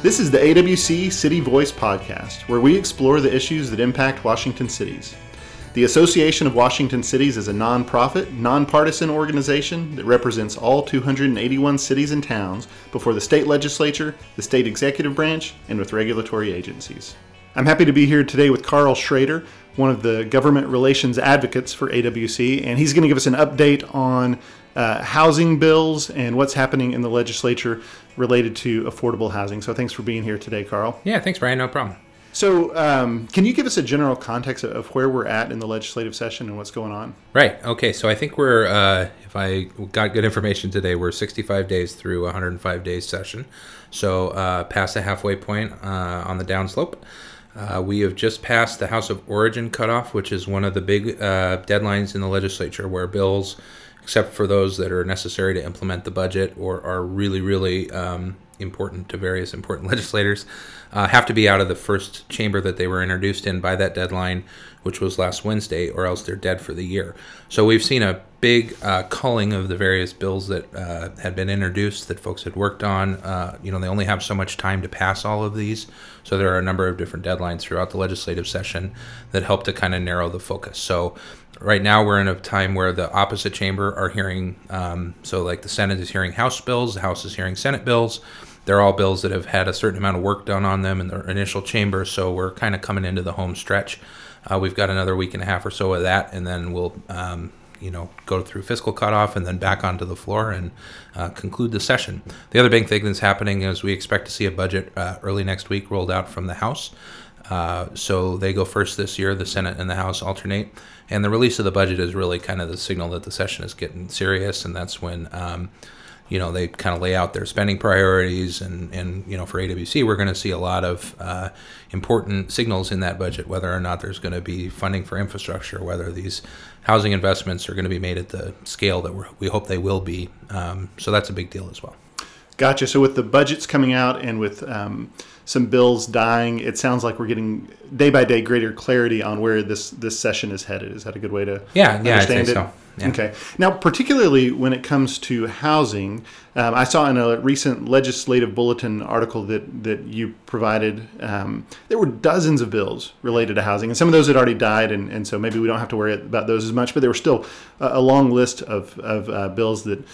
This is the AWC City Voice podcast, where we explore the issues that impact Washington cities. The Association of Washington Cities is a nonprofit, nonpartisan organization that represents all 281 cities and towns before the state legislature, the state executive branch, and with regulatory agencies. I'm happy to be here today with Carl Schroeder, one of the government relations advocates for AWC, and he's going to give us an update on uh, housing bills and what's happening in the legislature related to affordable housing. So thanks for being here today, Carl. Yeah, thanks, Brian. No problem. So, um, can you give us a general context of where we're at in the legislative session and what's going on? Right. Okay. So, I think we're, uh, if I got good information today, we're 65 days through 105 days session. So, uh, past the halfway point uh, on the downslope. Uh, we have just passed the House of Origin cutoff, which is one of the big uh, deadlines in the legislature where bills except for those that are necessary to implement the budget or are really, really um, important to various important legislators, uh, have to be out of the first chamber that they were introduced in by that deadline, which was last Wednesday, or else they're dead for the year. So we've seen a big uh, culling of the various bills that uh, had been introduced that folks had worked on. Uh, you know, they only have so much time to pass all of these, so there are a number of different deadlines throughout the legislative session that help to kind of narrow the focus. So right now we're in a time where the opposite chamber are hearing um, so like the senate is hearing house bills the house is hearing senate bills they're all bills that have had a certain amount of work done on them in the initial chamber so we're kind of coming into the home stretch uh, we've got another week and a half or so of that and then we'll um, you know go through fiscal cutoff and then back onto the floor and uh, conclude the session the other big thing that's happening is we expect to see a budget uh, early next week rolled out from the house uh, so they go first this year. The Senate and the House alternate, and the release of the budget is really kind of the signal that the session is getting serious, and that's when. Um, you know they kind of lay out their spending priorities and and you know for AWC we're going to see a lot of uh, important signals in that budget whether or not there's going to be funding for infrastructure whether these housing investments are going to be made at the scale that we hope they will be um, so that's a big deal as well gotcha so with the budgets coming out and with um, some bills dying. It sounds like we're getting day by day greater clarity on where this this session is headed. Is that a good way to yeah yeah understand it? So. Yeah. Okay. Now, particularly when it comes to housing, um, I saw in a recent legislative bulletin article that that you provided, um, there were dozens of bills related to housing, and some of those had already died, and, and so maybe we don't have to worry about those as much. But there were still a, a long list of of uh, bills that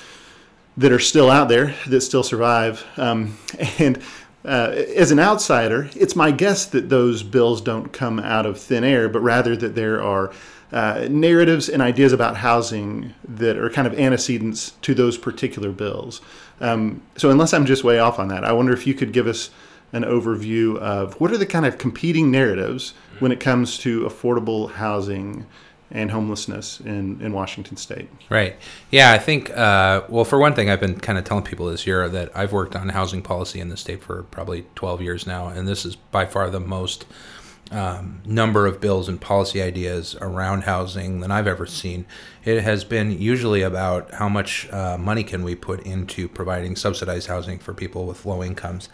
that are still out there that still survive, um, and uh, as an outsider, it's my guess that those bills don't come out of thin air, but rather that there are uh, narratives and ideas about housing that are kind of antecedents to those particular bills. Um, so, unless I'm just way off on that, I wonder if you could give us an overview of what are the kind of competing narratives when it comes to affordable housing and homelessness in, in Washington state. Right. Yeah, I think, uh, well, for one thing, I've been kind of telling people this year that I've worked on housing policy in the state for probably 12 years now, and this is by far the most um, number of bills and policy ideas around housing than I've ever seen. It has been usually about how much uh, money can we put into providing subsidized housing for people with low incomes.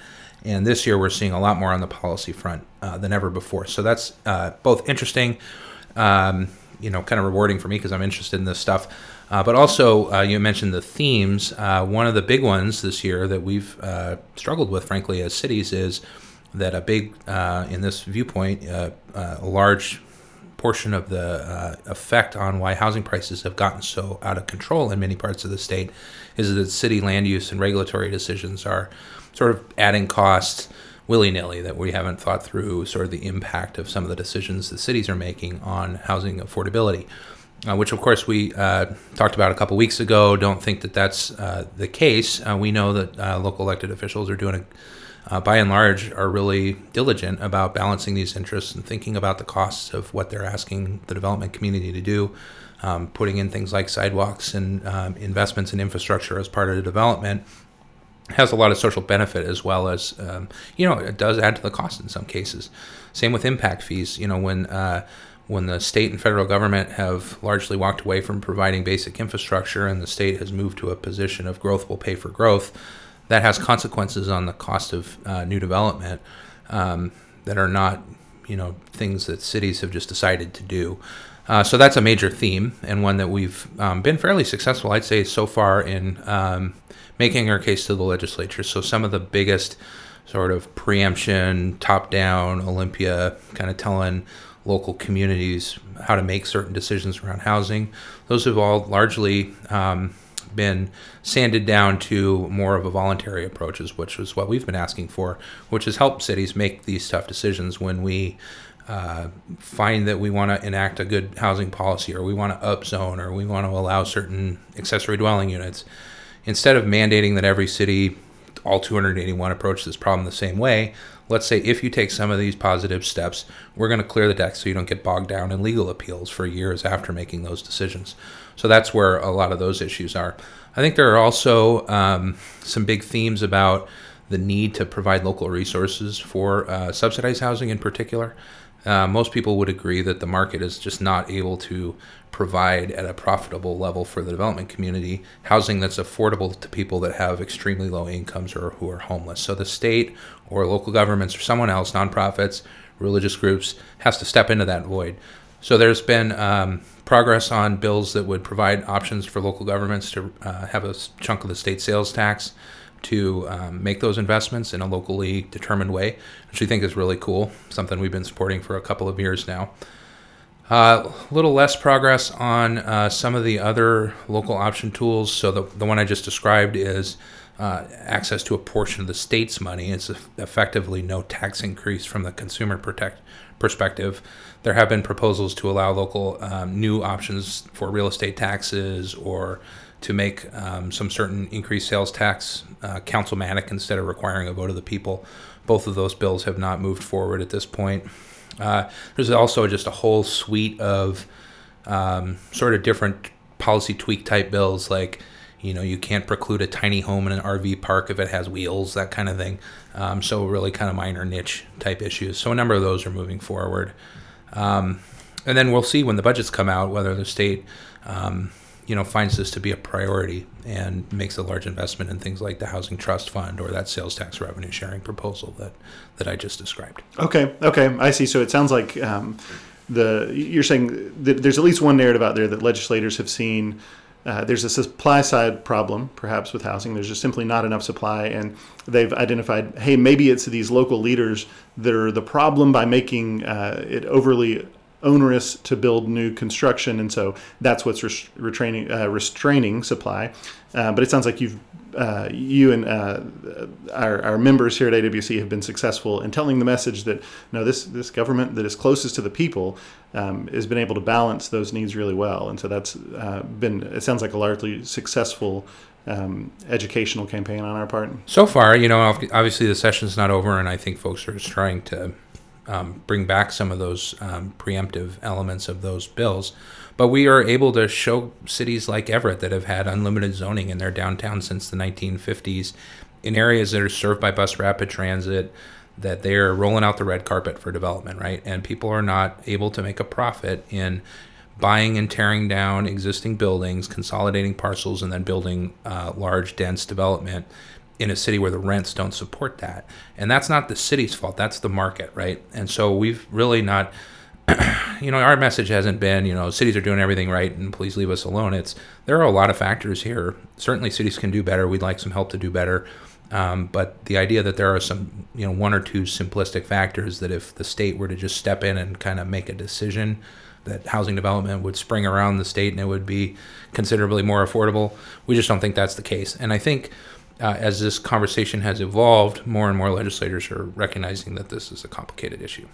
And this year, we're seeing a lot more on the policy front uh, than ever before. So that's uh, both interesting. Um, you know kind of rewarding for me because I'm interested in this stuff. Uh, but also, uh, you mentioned the themes. Uh, one of the big ones this year that we've struggled with, frankly, as cities, is that a big, uh, in this viewpoint, uh, a large portion of the effect on why housing prices have gotten so out of control in many parts of the state is that city land use and regulatory decisions are sort of adding costs willy nilly, that we haven't thought through sort of the impact of some of the decisions the cities are making on housing affordability. Uh, which of course we uh, talked about a couple weeks ago. Don't think that that's uh, the case. Uh, we know that uh, local elected officials are doing, a, uh, by and large, are really diligent about balancing these interests and thinking about the costs of what they're asking the development community to do, um, putting in things like sidewalks and um, investments in infrastructure as part of the development, has a lot of social benefit as well as um, you know it does add to the cost in some cases. Same with impact fees. You know when uh, when the state and federal government have largely walked away from providing basic infrastructure and the state has moved to a position of growth will pay for growth, that has consequences on the cost of uh, new development um, that are not you know things that cities have just decided to do. Uh, so that's a major theme and one that we've um, been fairly successful, I'd say, so far in um, making our case to the legislature. So some of the biggest sort of preemption, top down, Olympia, kind of telling local communities how to make certain decisions around housing. Those have all largely um, been sanded down to more of a voluntary approaches, which is what we've been asking for, which has helped cities make these tough decisions when we uh, find that we want to enact a good housing policy or we want to upzone or we want to allow certain accessory dwelling units. Instead of mandating that every city, all 281 approach this problem the same way, let's say if you take some of these positive steps, we're going to clear the deck so you don't get bogged down in legal appeals for years after making those decisions. So that's where a lot of those issues are. I think there are also um, some big themes about the need to provide local resources for uh, subsidized housing in particular. Uh, most people would agree that the market is just not able to provide at a profitable level for the development community housing that's affordable to people that have extremely low incomes or who are homeless. So the state or local governments or someone else, nonprofits, religious groups, has to step into that void. So there's been um, progress on bills that would provide options for local governments to uh, have a chunk of the state sales tax to um, make those investments in a locally determined way, which we think is really cool. Something we've been supporting for a couple of years now. A uh, little less progress on uh, some of the other local option tools. So the, the one I just described is uh, access to a portion of the state's money. It's effectively no tax increase from the consumer protect perspective. There have been proposals to allow local um, new options for real estate taxes or to make um, some certain increased sales tax uh, councilmatic instead of requiring a vote of the people. Both of those bills have not moved forward at this point. Uh, there's also just a whole suite of um, sort of different policy tweak type bills like you know you can't preclude a tiny home in an rv park if it has wheels that kind of thing um, so really kind of minor niche type issues so a number of those are moving forward um, and then we'll see when the budgets come out whether the state um, you know finds this to be a priority and makes a large investment in things like the housing trust fund or that sales tax revenue sharing proposal that that I just described. Okay, okay, I see. So it sounds like um, the you're saying there's at least one narrative out there that legislators have seen. Uh, there's a supply side problem, perhaps with housing. There's just simply not enough supply, and they've identified, hey, maybe it's these local leaders that are the problem by making uh, it overly onerous to build new construction, and so that's what's restraining, uh, restraining supply. Uh, but it sounds like you've uh, you and uh, our, our, members here at AWC have been successful in telling the message that no, this this government that is closest to the people um, has been able to balance those needs really well, and so that's uh, been it sounds like a largely successful um, educational campaign on our part. So far, you know, obviously the session's not over, and I think folks are just trying to um, bring back some of those um, preemptive elements of those bills. But we are able to show cities like Everett that have had unlimited zoning in their downtown since the 1950s in areas that are served by bus rapid transit that they're rolling out the red carpet for development, right? And people are not able to make a profit in buying and tearing down existing buildings, consolidating parcels, and then building uh, large, dense development in a city where the rents don't support that. And that's not the city's fault, that's the market, right? And so we've really not you know, our message hasn't been, you know, cities are doing everything right and please leave us alone. It's there are a lot of factors here. Certainly cities can do better. We'd like some help to do better. Um, but the idea that there are some, you know, one or two simplistic factors that if the state were to just step in and kind of make a decision that housing development would spring around the state and it would be considerably more affordable, we just don't think that's the case. And I think uh, as this conversation has evolved, more and more legislators are recognizing that this is a complicated issue.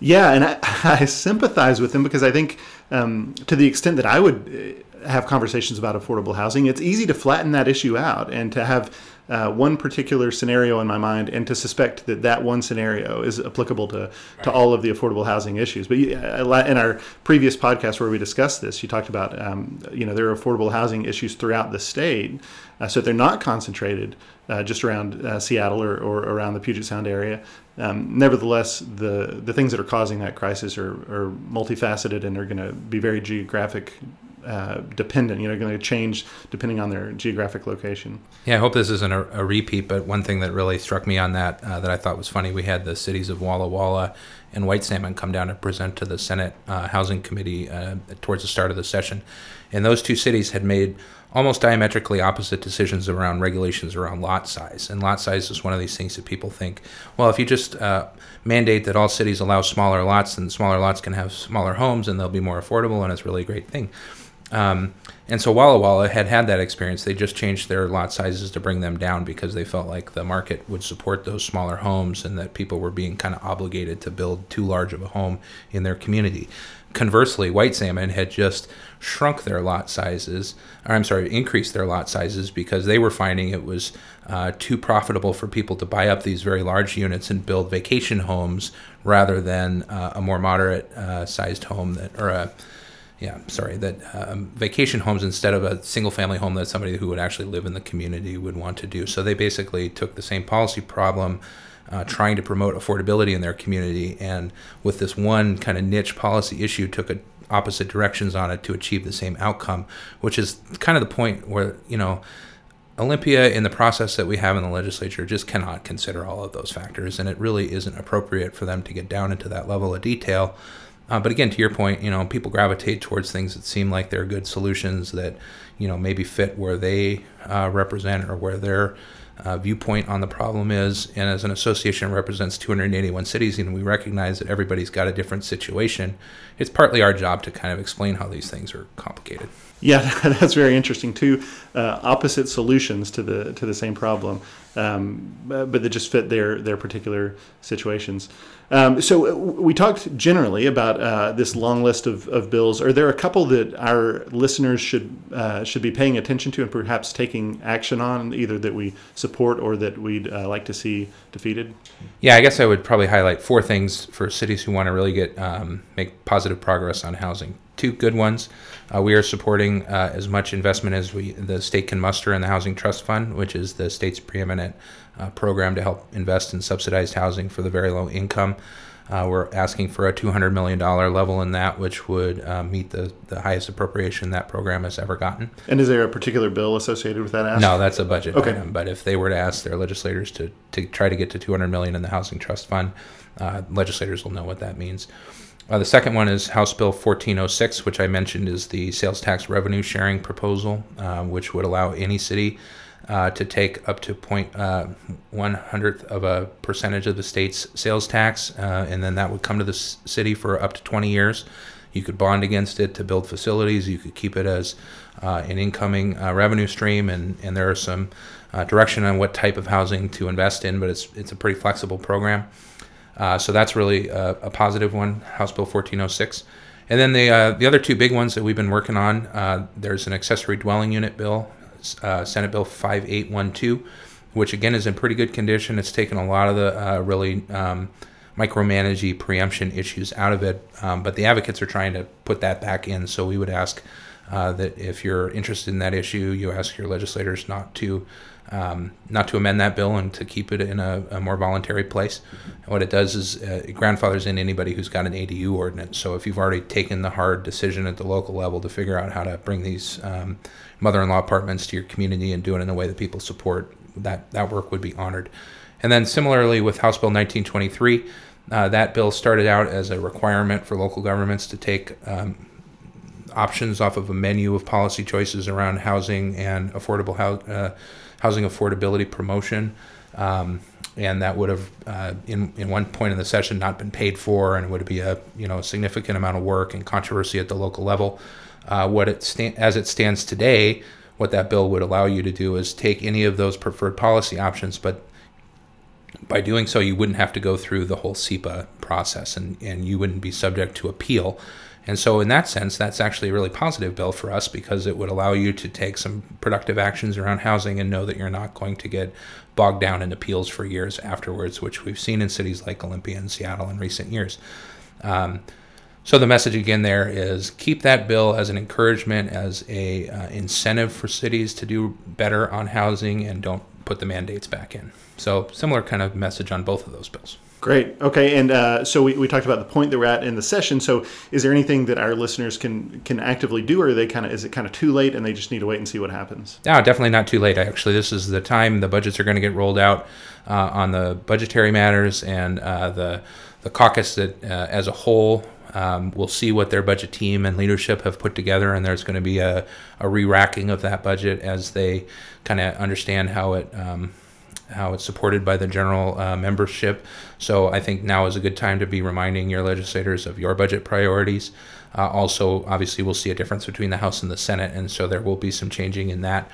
Yeah, and I, I sympathize with them because I think um, to the extent that I would uh, have conversations about affordable housing, it's easy to flatten that issue out and to have uh, one particular scenario in my mind and to suspect that that one scenario is applicable to, right. to all of the affordable housing issues. But uh, in our previous podcast where we discussed this, you talked about, um, you know, there are affordable housing issues throughout the state. Uh, so they're not concentrated uh, just around uh, Seattle or, or around the Puget Sound area. Um, nevertheless, the, the things that are causing that crisis are, are multifaceted and are going to be very geographic uh, dependent. You know, going to change depending on their geographic location. Yeah, I hope this isn't a, a repeat. But one thing that really struck me on that uh, that I thought was funny, we had the cities of Walla Walla and White Salmon come down and present to the Senate uh, Housing Committee uh, towards the start of the session. And those two cities had made almost diametrically opposite decisions around regulations around lot size. And lot size is one of these things that people think, well, if you just uh, mandate that all cities allow smaller lots, then smaller lots can have smaller homes and they'll be more affordable, and it's really a great thing. Um, and so Walla Walla had had that experience. They just changed their lot sizes to bring them down because they felt like the market would support those smaller homes and that people were being kind of obligated to build too large of a home in their community. Conversely, White Salmon had just shrunk their lot sizes, or I'm sorry, increased their lot sizes because they were finding it was uh, too profitable for people to buy up these very large units and build vacation homes rather than uh, a more moderate uh, sized home that, or a yeah, sorry, that um, vacation homes instead of a single family home that somebody who would actually live in the community would want to do. So they basically took the same policy problem, uh, trying to promote affordability in their community, and with this one kind of niche policy issue, took a opposite directions on it to achieve the same outcome, which is kind of the point where, you know, Olympia in the process that we have in the legislature just cannot consider all of those factors, and it really isn't appropriate for them to get down into that level of detail uh, but again, to your point, you know, people gravitate towards things that seem like they're good solutions that, you know, maybe fit where they uh, represent or where their uh, viewpoint on the problem is. And as an association represents 281 cities, and we recognize that everybody's got a different situation, it's partly our job to kind of explain how these things are complicated. Yeah, that's very interesting too. Uh, opposite solutions to the to the same problem, um, but that just fit their their particular situations. Um, so uh, we talked generally about uh, this long list of, of bills. Are there a couple that our listeners should uh, should be paying attention to and perhaps taking action on, either that we support or that we'd uh, like to see defeated? Yeah, I guess I would probably highlight four things for cities who want to really get um, make positive progress on housing. Two good ones. Uh, we are supporting uh, as much investment as we the state can muster in the Housing Trust Fund, which is the state's preeminent uh, program to help invest in subsidized housing for the very low income. Uh, we're asking for a $200 million level in that, which would uh, meet the, the highest appropriation that program has ever gotten. And is there a particular bill associated with that ask? No, that's a budget okay. item. But if they were to ask their legislators to, to try to get to 200 million in the Housing Trust Fund, uh, legislators will know what that means. Uh, the second one is House Bill 1406, which I mentioned is the sales tax revenue sharing proposal, uh, which would allow any city uh, to take up to point uh, one hundredth of a percentage of the state's sales tax, uh, and then that would come to the city for up to 20 years. You could bond against it to build facilities. You could keep it as uh, an incoming uh, revenue stream, and, and there are some uh, direction on what type of housing to invest in, but it's it's a pretty flexible program. so that's really a, a, positive one, House Bill 1406. And then the the other two big ones that we've been working on, there's an accessory dwelling unit bill uh, Senate Bill 5812, which again is in pretty good condition. It's taken a lot of the uh, really um, micromanaging preemption issues out of it, um, but the advocates are trying to put that back in. So we would ask uh, that if you're interested in that issue, you ask your legislators not to um, not to amend that bill and to keep it in a, a more voluntary place. And what it does is uh, it grandfathers in anybody who's got an ADU ordinance. So if you've already taken the hard decision at the local level to figure out how to bring these um, mother-in-law apartments to your community and do it in a way that people support, that that work would be honored. And then similarly with House Bill 1923, uh, that bill started out as a requirement for local governments to take um, options off of a menu of policy choices around housing and affordable uh, housing affordability promotion. Um, and that would have, uh, in, in one point in the session, not been paid for, and it would be a you know significant amount of work and controversy at the local level. Uh, what it sta- as it stands today, what that bill would allow you to do is take any of those preferred policy options, but by doing so, you wouldn't have to go through the whole SEPA process, and, and you wouldn't be subject to appeal. And so, in that sense, that's actually a really positive bill for us because it would allow you to take some productive actions around housing and know that you're not going to get bogged down in appeals for years afterwards, which we've seen in cities like Olympia and Seattle in recent years. Um, so the message again there is keep that bill as an encouragement, as a uh, incentive for cities to do better on housing, and don't put the mandates back in. So similar kind of message on both of those bills. Great. Okay, and uh, so we, we talked about the point that we're at in the session. So, is there anything that our listeners can can actively do, or are they kind of is it kind of too late and they just need to wait and see what happens? No, definitely not too late. Actually, this is the time the budgets are going to get rolled out uh, on the budgetary matters and uh, the the caucus that, uh, as a whole, um, we'll see what their budget team and leadership have put together, and there's going to be a, a re-racking of that budget as they kind of understand how it um, how it's supported by the general uh, membership. So I think now is a good time to be reminding your legislators of your budget priorities. Uh, also, obviously, we'll see a difference between the House and the Senate, and so there will be some changing in that.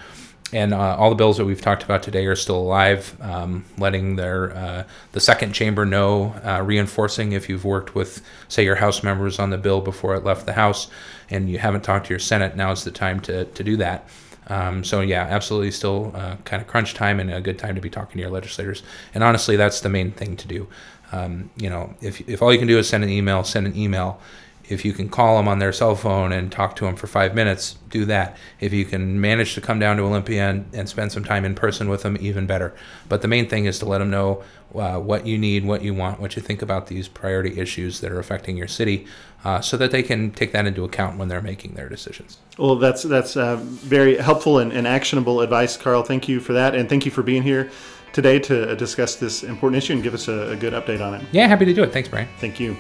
And uh, all the bills that we've talked about today are still alive, um, letting their uh, the second chamber know, uh, reinforcing if you've worked with, say, your House members on the bill before it left the House, and you haven't talked to your Senate. Now is the time to to do that. Um, so yeah, absolutely, still uh, kind of crunch time and a good time to be talking to your legislators. And honestly, that's the main thing to do. Um, you know, if if all you can do is send an email, send an email. If you can call them on their cell phone and talk to them for five minutes, do that. If you can manage to come down to Olympia and, and spend some time in person with them, even better. But the main thing is to let them know uh, what you need, what you want, what you think about these priority issues that are affecting your city, uh, so that they can take that into account when they're making their decisions. Well, that's that's uh, very helpful and, and actionable advice, Carl. Thank you for that, and thank you for being here today to discuss this important issue and give us a, a good update on it. Yeah, happy to do it. Thanks, Brian. Thank you.